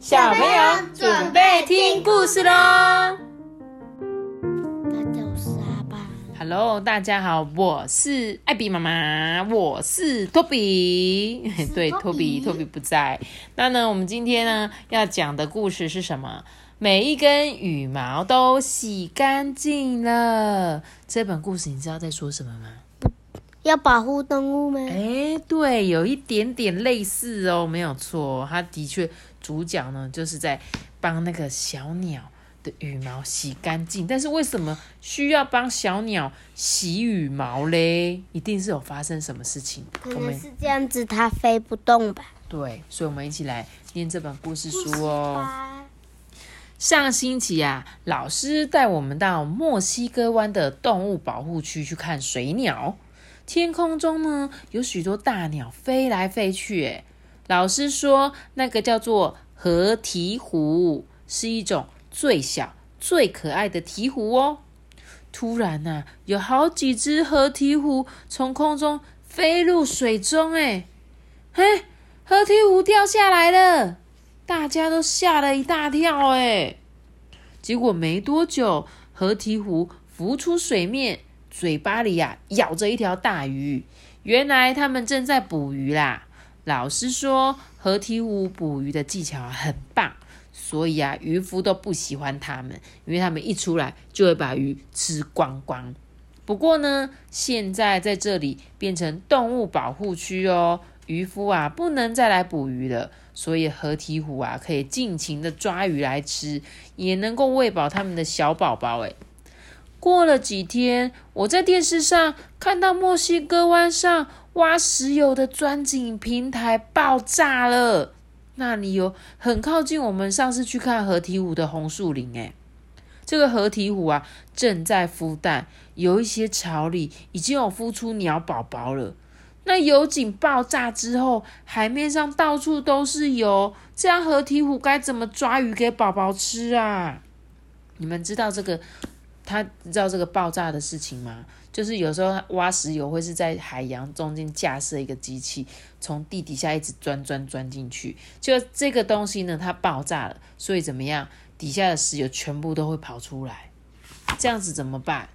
小朋友准备听故事喽！大家好，我是阿爸。Hello，大家好，我是艾比妈妈，我是托比。对，托比，托比不在。那呢，我们今天呢要讲的故事是什么？每一根羽毛都洗干净了。这本故事你知道在说什么吗？要保护动物吗？哎，对，有一点点类似哦，没有错。它的确，主角呢就是在帮那个小鸟的羽毛洗干净。但是为什么需要帮小鸟洗羽毛嘞？一定是有发生什么事情。可我们能是这样子，它飞不动吧。对，所以我们一起来念这本故事书哦。啊上星期啊，老师带我们到墨西哥湾的动物保护区去看水鸟。天空中呢，有许多大鸟飞来飞去。诶，老师说那个叫做河鹈鹕，是一种最小、最可爱的鹈鹕哦。突然呢、有好几只河鹈鹕从空中飞入水中。诶，嘿，河鹈鹕掉下来了。大家都吓了一大跳，哎！结果没多久，河鹈鹕浮出水面，嘴巴里呀、咬着一条大鱼。原来他们正在捕鱼啦。老师说，河鹈鹕捕鱼的技巧很棒，所以啊，渔夫都不喜欢他们，因为他们一出来就会把鱼吃光光。不过呢，现在在这里变成动物保护区哦，渔夫啊不能再来捕鱼了，所以河鹈鹕啊可以尽情的抓鱼来吃，也能够喂饱他们的小宝宝。诶，过了几天，我在电视上看到墨西哥湾上挖石油的钻井平台爆炸了，那里有很靠近我们上次去看河鹈鹕的红树林。诶，这个河体虎啊正在孵蛋，有一些巢里已经有孵出鸟宝宝了。那油井爆炸之后，海面上到处都是油，这样河体虎该怎么抓鱼给宝宝吃啊？你们知道这个他知道这个爆炸的事情吗？就是有时候挖石油会是在海洋中间架设一个机器，从地底下一直钻钻钻进去，就这个东西呢，它爆炸了，所以怎么样？底下的石油全部都会跑出来，这样子怎么办？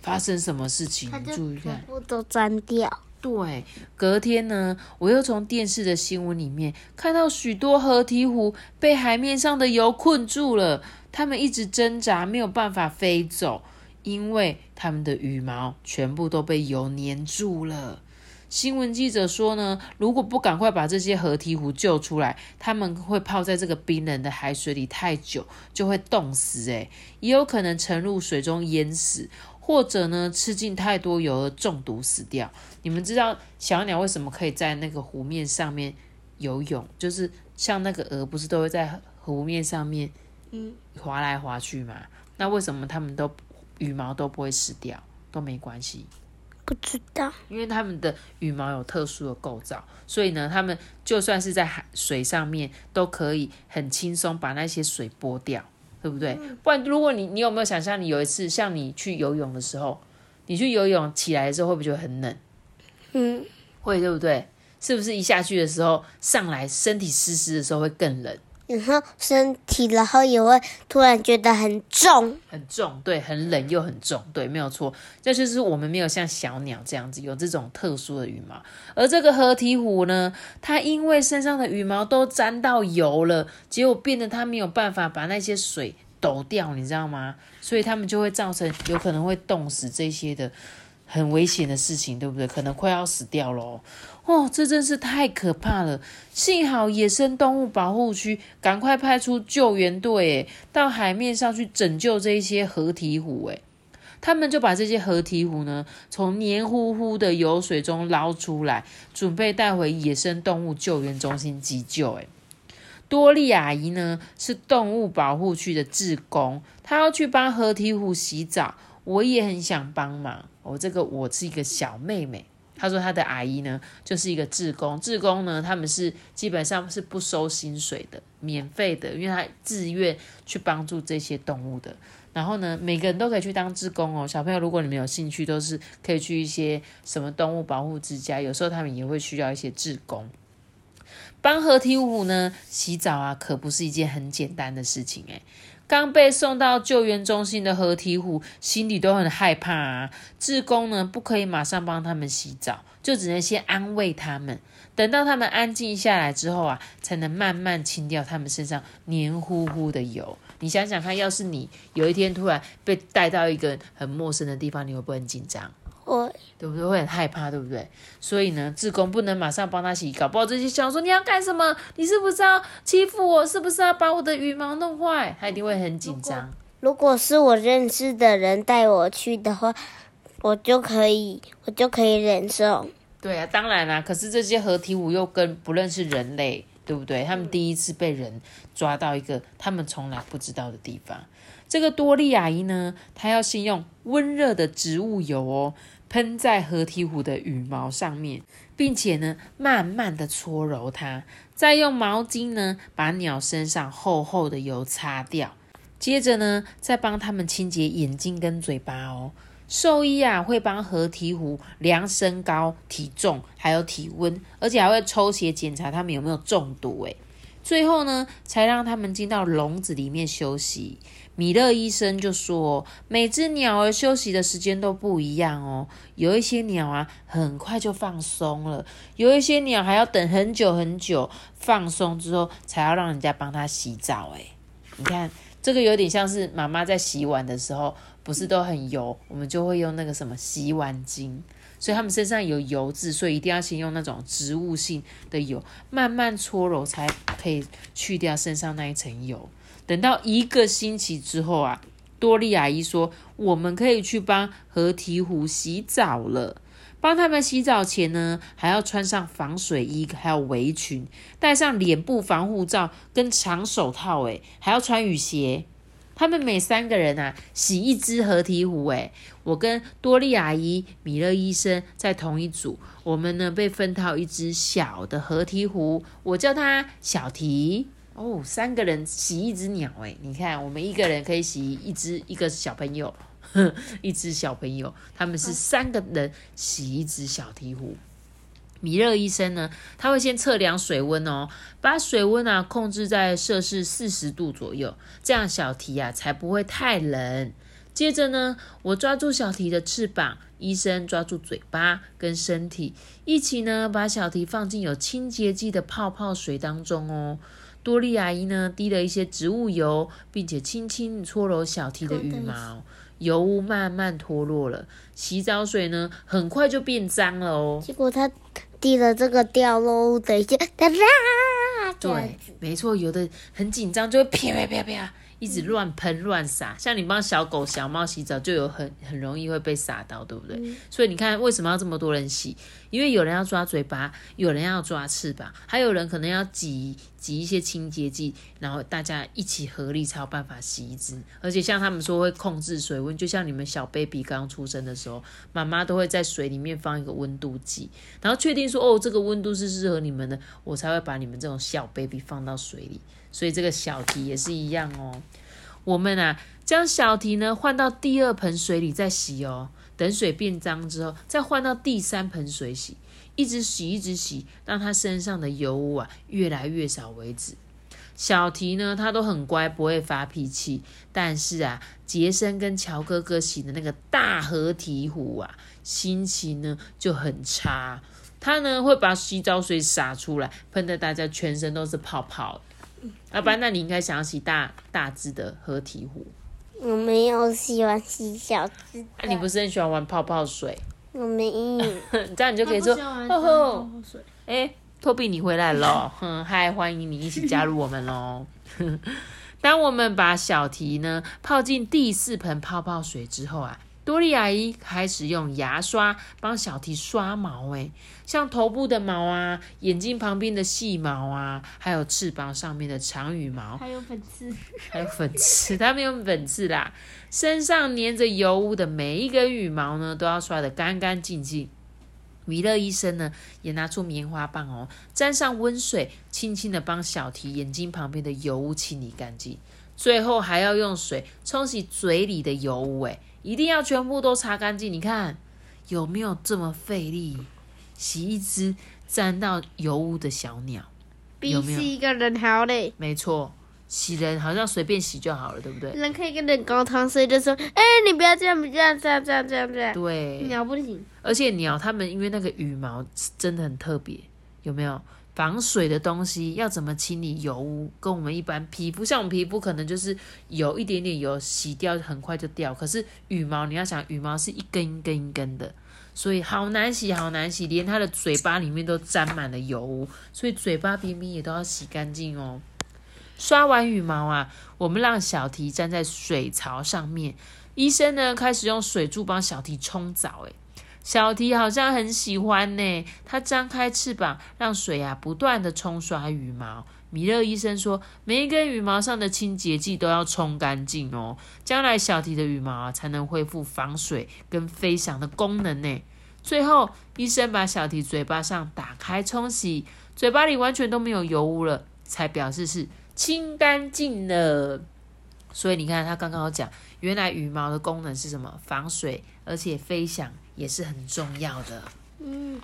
发生什么事情？你注意看全。部都钻掉。对，隔天呢，我又从电视的新闻里面看到许多河堤湖被海面上的油困住了，它们一直挣扎，没有办法飞走，因为它们的羽毛全部都被油粘住了。新闻记者说呢，如果不赶快把这些河鹈鹕救出来，它们会泡在这个冰冷的海水里太久，就会冻死。诶，也有可能沉入水中淹死，或者呢吃进太多油而中毒死掉。你们知道小鸟为什么可以在那个湖面上面游泳？就是像那个鹅，不是都会在湖面上面嗯，滑来滑去嘛？那为什么它们都羽毛都不会死掉，都没关系？不知道。因为它们的羽毛有特殊的构造，所以呢，它们就算是在海水上面，都可以很轻松把那些水剥掉，对不对？不然，如果你你有没有想象，你有一次像你去游泳的时候，你去游泳起来的时候，会不会觉得很冷？嗯，会，对不对？是不是一下去的时候，上来身体湿湿的时候会更冷？然后身体，然后也会突然觉得很重。很重，对，很冷又很重，对，没有错。这就是我们没有像小鸟这样子有这种特殊的羽毛，而这个合体虎呢，它因为身上的羽毛都沾到油了，结果变得它没有办法把那些水抖掉，你知道吗？所以它们就会造成有可能会冻死这些的很危险的事情，对不对？可能快要死掉了。哦，这真是太可怕了！幸好野生动物保护区赶快派出救援队，诶，到海面上去拯救这些河体虎，诶，他们就把这些河体虎呢从黏糊糊的油水中捞出来，准备带回野生动物救援中心急救，诶。多莉阿姨呢是动物保护区的志工，她要去帮河体虎洗澡，我也很想帮忙。我、这个我是一个小妹妹，她说她的阿姨呢就是一个志工，志工呢他们是基本上是不收薪水的，免费的，因为她自愿去帮助这些动物的。然后呢，每个人都可以去当志工哦。小朋友，如果你们有兴趣，都是可以去一些什么动物保护之家，有时候他们也会需要一些志工。帮河鹈鹕呢洗澡啊，可不是一件很简单的事情诶刚被送到救援中心的河鹈鹕心里都很害怕啊。志工呢不可以马上帮他们洗澡，就只能先安慰他们，等到他们安静下来之后啊，才能慢慢清掉他们身上黏糊糊的油。你想想看，要是你有一天突然被带到一个很陌生的地方，你会不会很紧张？我对不对？会很害怕，对不对？所以呢，志工不能马上帮他洗，搞不好这些小说你要干什么？你是不是要欺负我？是不是要把我的羽毛弄坏？他一定会很紧张。如果是我认识的人带我去的话，我就可以，我就可以忍受。对啊，当然啦。可是这些合体舞又跟不认识人类，对不对？他们第一次被人抓到一个他们从来不知道的地方。这个多利阿姨呢，她要先用温热的植物油哦。喷在河鹈鹕的羽毛上面，并且呢，慢慢的搓揉它，再用毛巾呢，把鸟身上厚厚的油擦掉。接着呢，再帮它们清洁眼睛跟嘴巴哦。兽医啊，会帮河鹈鹕量身高、体重，还有体温，而且还会抽血检查它们有没有中毒。诶最后呢，才让它们进到笼子里面休息。米勒医生就说，每只鸟儿休息的时间都不一样哦。有一些鸟啊，很快就放松了；有一些鸟还要等很久很久，放松之后才要让人家帮它洗澡。诶你看这个有点像是妈妈在洗碗的时候，不是都很油，我们就会用那个什么洗碗巾。所以它们身上有油渍，所以一定要先用那种植物性的油，慢慢搓揉，才可以去掉身上那一层油。等到一个星期之后啊，多莉阿姨说我们可以去帮河鹈鹕洗澡了。帮他们洗澡前呢，还要穿上防水衣，还有围裙，戴上脸部防护罩跟长手套，诶，还要穿雨鞋。他们每三个人啊，洗一只河鹈鹕，诶，我跟多莉阿姨、米勒医生在同一组，我们呢被分到一只小的河鹈鹕，我叫它小提。哦，三个人洗一只鸟哎，你看，我们一个人可以洗一只一个小朋友，一只小朋友，他们是三个人洗一只小鹈鹕。米勒医生呢，他会先测量水温哦，把水温啊控制在摄氏四十度左右，这样小提啊才不会太冷。接着呢，我抓住小提的翅膀，医生抓住嘴巴跟身体，一起呢把小提放进有清洁剂的泡泡水当中哦。多利阿姨呢，滴了一些植物油，并且轻轻搓揉小提的羽毛，油污慢慢脱落了。洗澡水呢，很快就变脏了哦。结果他滴了这个掉喽，等一下，哒啦，对，没错，有的很紧张，就会啪啪啪啪。一直乱喷乱洒，像你帮小狗小猫洗澡，就有很很容易会被洒到，对不对？所以你看为什么要这么多人洗？因为有人要抓嘴巴，有人要抓翅膀，还有人可能要挤挤一些清洁剂，然后大家一起合力才有办法洗一只。而且像他们说会控制水温，就像你们小 baby 刚出生的时候，妈妈都会在水里面放一个温度计，然后确定说哦这个温度是适合你们的，我才会把你们这种小 baby 放到水里。所以这个小提也是一样哦。我们啊，将小提呢换到第二盆水里再洗哦。等水变脏之后，再换到第三盆水洗，一直洗一直洗，让他身上的油污啊越来越少为止。小提呢，他都很乖，不会发脾气。但是啊，杰森跟乔哥哥洗的那个大河鹈鹕啊，心情呢就很差。他呢会把洗澡水洒出来，喷的大家全身都是泡泡。要不然，那你应该想要洗大大只的合体壶。我没有喜欢洗小只。那你不是很喜欢玩泡泡水？我没有。这样你就可以说：“呵呵，哎，托比你回来了，哼，嗨，欢迎你一起加入我们喽。”当我们把小提呢泡进第四盆泡泡水之后啊。多莉阿姨开始用牙刷帮小提刷毛，诶，像头部的毛啊，眼睛旁边的细毛啊，还有翅膀上面的长羽毛，还有粉刺，还有粉刺，它没有粉刺啦。身上粘着油污的每一根羽毛呢，都要刷得干干净净。米勒医生呢，也拿出棉花棒哦，沾上温水，轻轻的帮小提眼睛旁边的油污清理干净。最后还要用水冲洗嘴里的油污，诶。一定要全部都擦干净，你看有没有这么费力洗一只沾到油污的小鸟？比有没有洗一个人还要累。没错，洗人好像随便洗就好了，对不对？人可以跟人沟通，所以就说：“哎、你不要这样，不要这样，这样，这样，这样。”对，鸟不行，而且鸟它们因为那个羽毛真的很特别，有没有？防水的东西要怎么清理油污？跟我们一般皮肤，像我们皮肤可能就是有一点点油，洗掉很快就掉。可是羽毛，你要想，羽毛是一根一根一根的，所以好难洗，好难洗，连它的嘴巴里面都沾满了油污，所以嘴巴边边也都要洗干净哦。刷完羽毛啊，我们让小提站在水槽上面，医生呢开始用水柱帮小提冲澡，诶，小提好像很喜欢呢，它张开翅膀，让水啊不断的冲刷羽毛。米勒医生说，每一根羽毛上的清洁剂都要冲干净哦，将来小提的羽毛啊才能恢复防水跟飞翔的功能呢。最后，医生把小提嘴巴上打开冲洗，嘴巴里完全都没有油污了，才表示是清干净了。所以你看，他刚刚有讲，原来羽毛的功能是什么？防水，而且飞翔也是很重要的。嗯，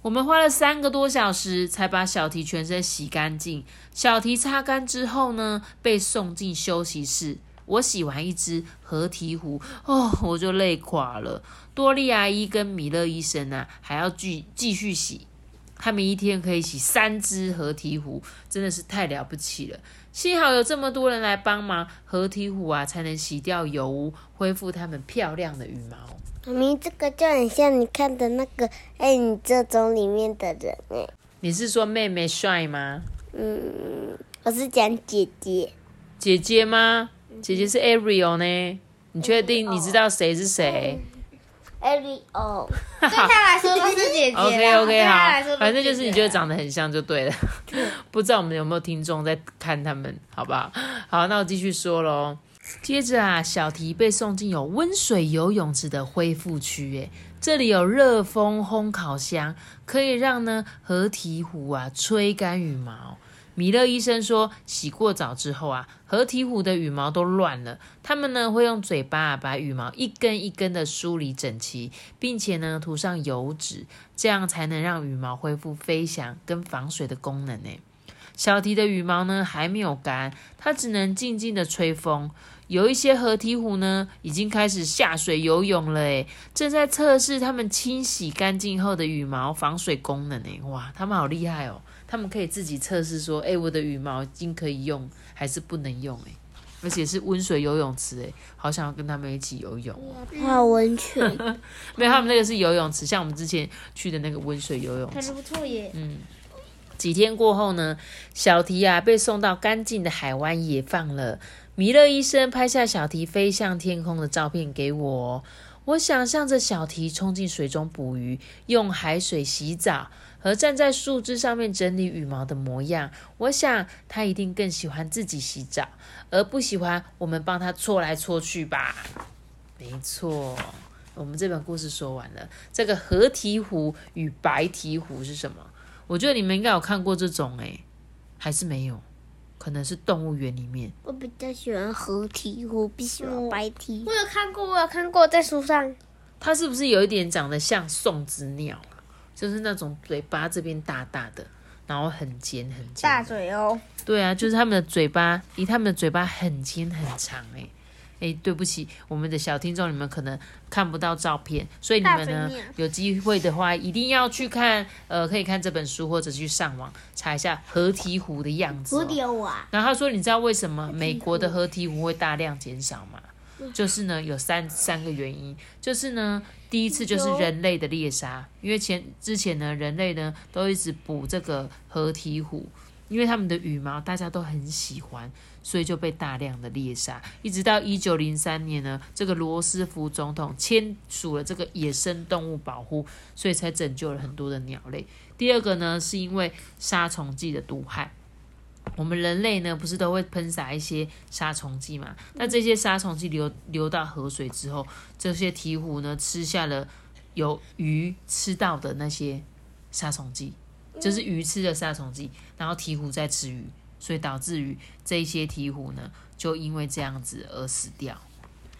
我们花了三个多小时才把小提全身洗干净。小提擦干之后呢，被送进休息室。我洗完一只合体虎，哦，我就累垮了。多利阿姨跟米勒医生啊，还要继继续洗。他们一天可以洗三只合体虎，真的是太了不起了。幸好有这么多人来帮忙，合体虎啊才能洗掉油污，恢复它们漂亮的羽毛。妈咪，这个就很像你看的那个《爱你这种》里面的人哎。你是说妹妹帅吗？嗯，我是讲姐姐。姐姐吗？姐姐是 Ariel 呢？你确定你知道谁是谁？Ariel，对他来说都是姐姐。OK OK 好，反正就是你觉得长得很像就对了。不知道我们有没有听众在看他们，好不好？好，那我继续说喽。接着啊，小提被送进有温水游泳池的恢复区，诶，这里有热风烘烤箱，可以让呢合体虎啊吹干羽毛。米勒医生说，洗过澡之后啊，合体虎的羽毛都乱了，他们呢会用嘴巴啊把羽毛一根一根的梳理整齐，并且呢涂上油脂，这样才能让羽毛恢复飞翔跟防水的功能呢。小提的羽毛呢还没有干，它只能静静的吹风。有一些合体虎呢已经开始下水游泳了，诶，正在测试它们清洗干净后的羽毛防水功能诶。哇，它们好厉害哦！他们可以自己测试说，诶，我的羽毛已经可以用还是不能用诶，而且是温水游泳池诶，好想要跟他们一起游泳哦。泡温泉。没有，他们那个是游泳池，像我们之前去的那个温水游泳池。不错耶。几天过后呢，小提啊被送到干净的海湾野放了。米勒医生拍下小提飞向天空的照片给我。我想象着小提冲进水中捕鱼，用海水洗澡，和站在树枝上面整理羽毛的模样。我想他一定更喜欢自己洗澡，而不喜欢我们帮他搓来搓去吧。没错，我们这本故事说完了。这个合体虎与白鹈鹕是什么？我觉得你们应该有看过这种诶、还是没有？可能是动物园里面。我比较喜欢合体，我不喜欢白体我。有看过，我有看过，在书上。它是不是有一点长得像送子鸟啊？就是那种嘴巴这边大大的，然后很尖很尖。大嘴哦，对啊，就是他们的嘴巴，以他们的嘴巴很尖很长诶、诶，对不起，我们的小听众，你们可能看不到照片，所以你们呢有机会的话，一定要去看，呃，可以看这本书，或者去上网查一下合体虎的样子、哦。有啊，然后他说：“你知道为什么美国的合体虎会大量减少吗？就是呢，有三三个原因。就是呢，第一次就是人类的猎杀，因为前之前呢，人类呢都一直捕这个合体虎，因为它们的羽毛大家都很喜欢，所以就被大量的猎杀。一直到一九零三年呢，这个罗斯福总统签署了这个野生动物保护，所以才拯救了很多的鸟类。第二个呢，是因为杀虫剂的毒害。我们人类呢，不是都会喷洒一些杀虫剂嘛？那这些杀虫剂流流到河水之后，这些鹈鹕呢吃下了有鱼吃到的那些杀虫剂，就是鱼吃的杀虫剂，然后鹈鹕在吃鱼，所以导致于这些鹈鹕呢，就因为这样子而死掉，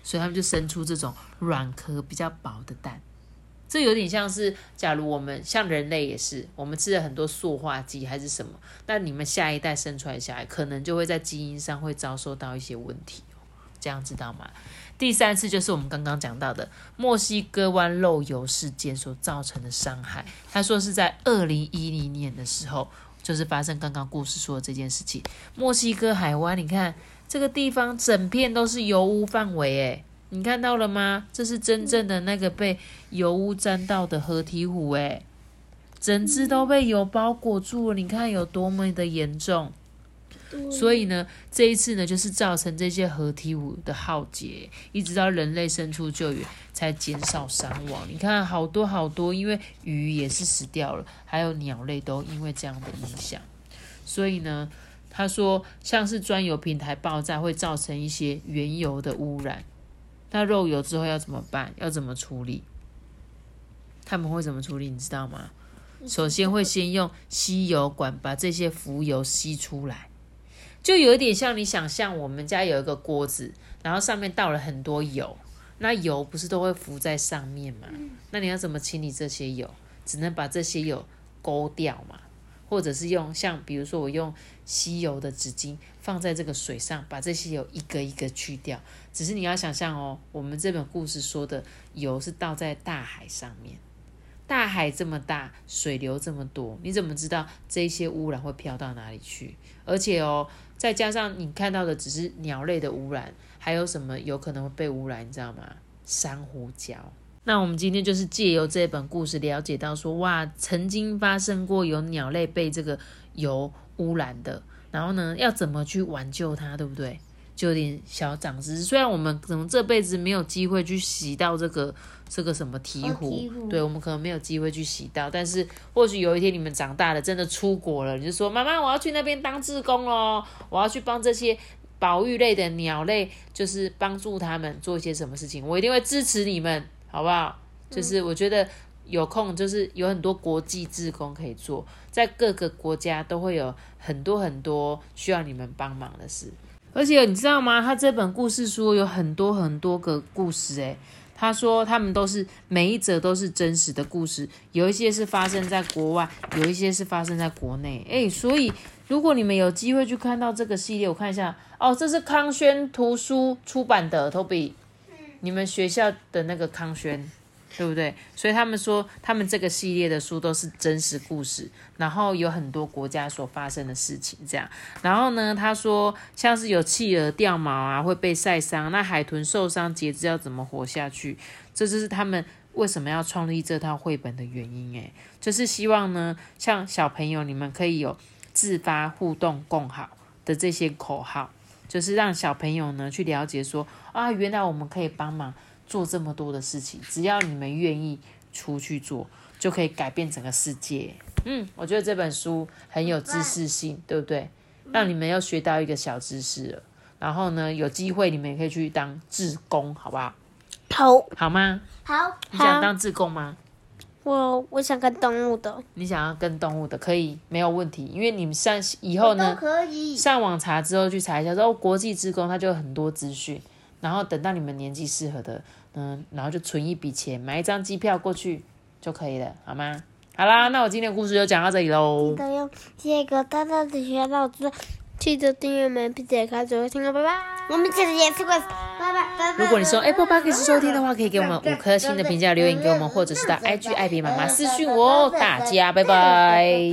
所以他们就生出这种软壳比较薄的蛋，这有点像是，假如我们像人类也是，我们吃了很多塑化剂还是什么，那你们下一代生出来小孩，可能就会在基因上会遭受到一些问题。这样知道吗？第三次就是我们刚刚讲到的墨西哥湾漏油事件所造成的伤害。他说是在二零一零年的时候，就是发生刚刚故事说的这件事情。墨西哥海湾，你看这个地方整片都是油污范围，诶，你看到了吗？这是真正的那个被油污沾到的河体湖，诶，整只都被油包裹住了。你看有多么的严重。所以呢，这一次呢，就是造成这些河体舞的浩劫，一直到人类伸出救援，才减少伤亡。你看，好多好多，因为鱼也是死掉了，还有鸟类都因为这样的影响。所以呢，他说，像是专油平台爆炸会造成一些原油的污染，那漏油之后要怎么办？要怎么处理？他们会怎么处理？你知道吗？首先会先用吸油管把这些浮油吸出来。就有点像你想象，我们家有一个锅子，然后上面倒了很多油，那油不是都会浮在上面吗？那你要怎么清理这些油？只能把这些油勾掉嘛，或者是用像比如说我用吸油的纸巾放在这个水上，把这些油一个一个去掉。只是你要想象哦，我们这本故事说的油是倒在大海上面，大海这么大，水流这么多，你怎么知道这些污染会飘到哪里去？而且哦。再加上你看到的只是鸟类的污染，还有什么有可能会被污染？你知道吗？珊瑚礁。那我们今天就是借由这本故事了解到，说哇，曾经发生过有鸟类被这个油污染的，然后呢，要怎么去挽救它，对不对？就有点小长知识。虽然我们可能这辈子没有机会去洗到这个。这个什么鹈鹕，对我们可能没有机会去洗到，但是或许有一天你们长大了，真的出国了，你就说妈妈，我要去那边当志工哦，我要去帮这些保育类的鸟类，就是帮助他们做一些什么事情，我一定会支持你们，好不好？就是我觉得有空，就是有很多国际志工可以做，在各个国家都会有很多很多需要你们帮忙的事，而且你知道吗？他这本故事书有很多很多个故事，诶。他说，他们都是每一则都是真实的故事，有一些是发生在国外，有一些是发生在国内。哎，所以如果你们有机会去看到这个系列，我看一下哦，这是康轩图书出版的，Toby，你们学校的那个康轩。对不对？所以他们说，他们这个系列的书都是真实故事，然后有很多国家所发生的事情，这样。然后呢，他说，像是有企鹅掉毛啊，会被晒伤；那海豚受伤截肢要怎么活下去？这就是他们为什么要创立这套绘本的原因。诶，就是希望呢，像小朋友你们可以有自发互动共好的这些口号，就是让小朋友呢去了解说，啊，原来我们可以帮忙。做这么多的事情，只要你们愿意出去做，就可以改变整个世界。嗯，我觉得这本书很有知识性，对不对？让你们又学到一个小知识了。然后呢，有机会你们也可以去当志工，好不好？好，好吗？好。你想当志工吗？我我想跟动物的。你想要跟动物的，可以，没有问题。因为你们上以后呢，可以上网查之后去查一下，之后国际志工它就有很多资讯。然后等到你们年纪适合的。嗯，然后就存一笔钱，买一张机票过去就可以了，好吗？好啦，那我今天的故事就讲到这里喽。记得用这个大大的学到知，记得订阅们，并且开始听哦，拜拜。我们下次见，拜拜拜拜。如果你说 Apple Podcast 收听的话，可以给我们五颗星的评价，留言给我们，或者是到 IG 爱比妈妈私讯我哦。大家拜拜。